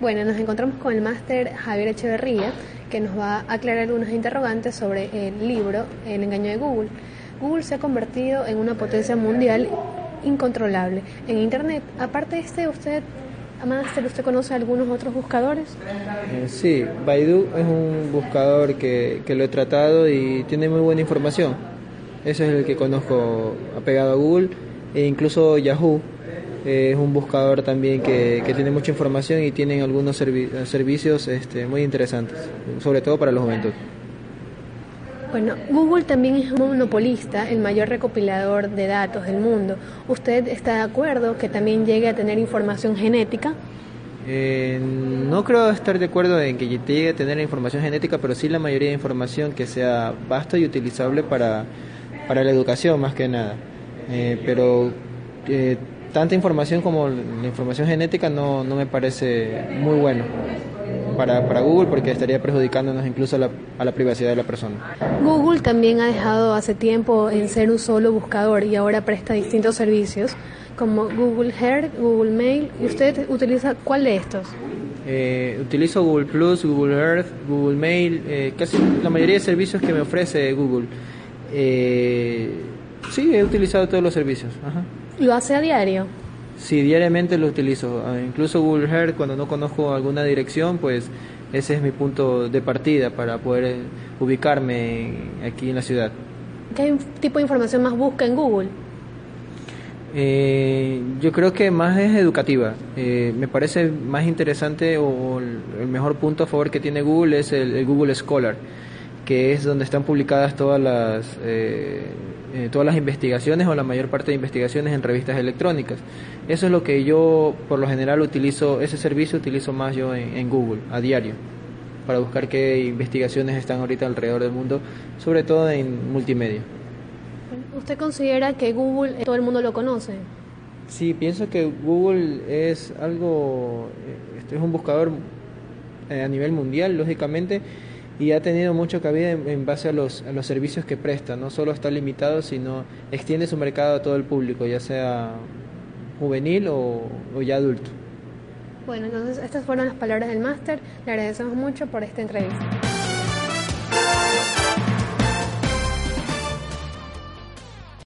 Bueno, nos encontramos con el máster Javier Echeverría, que nos va a aclarar algunas interrogantes sobre el libro El engaño de Google. Google se ha convertido en una potencia mundial incontrolable en Internet. Aparte de este, usted, máster, ¿usted conoce algunos otros buscadores? Eh, sí, Baidu es un buscador que, que lo he tratado y tiene muy buena información. Ese es el que conozco apegado a Google e incluso Yahoo es un buscador también que, tiene mucha información y tienen algunos servicios este, muy interesantes, sobre todo para los juventud. Bueno, Google también es un monopolista, el mayor recopilador de datos del mundo. ¿Usted está de acuerdo que también llegue a tener información genética? Eh, no creo estar de acuerdo en que llegue a tener información genética, pero sí la mayoría de información que sea vasta y utilizable para, para la educación más que nada. Eh, pero eh, tanta información como la información genética no, no me parece muy bueno para, para, Google porque estaría perjudicándonos incluso a la, a la, privacidad de la persona. Google también ha dejado hace tiempo en ser un solo buscador y ahora presta distintos servicios como Google Earth, Google Mail. ¿Y usted utiliza cuál de estos? Eh, utilizo Google Plus, Google Earth, Google Mail, eh, casi la mayoría de servicios que me ofrece Google. Eh, sí, he utilizado todos los servicios. Ajá. ¿Lo hace a diario? Sí, diariamente lo utilizo. Ah, incluso Google Earth, cuando no conozco alguna dirección, pues ese es mi punto de partida para poder eh, ubicarme aquí en la ciudad. ¿Qué tipo de información más busca en Google? Eh, yo creo que más es educativa. Eh, me parece más interesante o el mejor punto a favor que tiene Google es el Google Scholar que es donde están publicadas todas las, eh, eh, todas las investigaciones o la mayor parte de investigaciones en revistas electrónicas. Eso es lo que yo por lo general utilizo, ese servicio utilizo más yo en, Google a diario para buscar qué investigaciones están ahorita alrededor del mundo, sobre todo en multimedia. ¿Usted considera que Google todo el mundo lo conoce? Sí, pienso que Google es algo, eh, es un buscador a nivel mundial, lógicamente, y ha tenido mucho cabida en, base a los, a los servicios que presta. No solo está limitado, sino extiende su mercado a todo el público, ya sea juvenil o, o ya adulto. Bueno, entonces estas fueron las palabras del máster. Le agradecemos mucho por esta entrevista.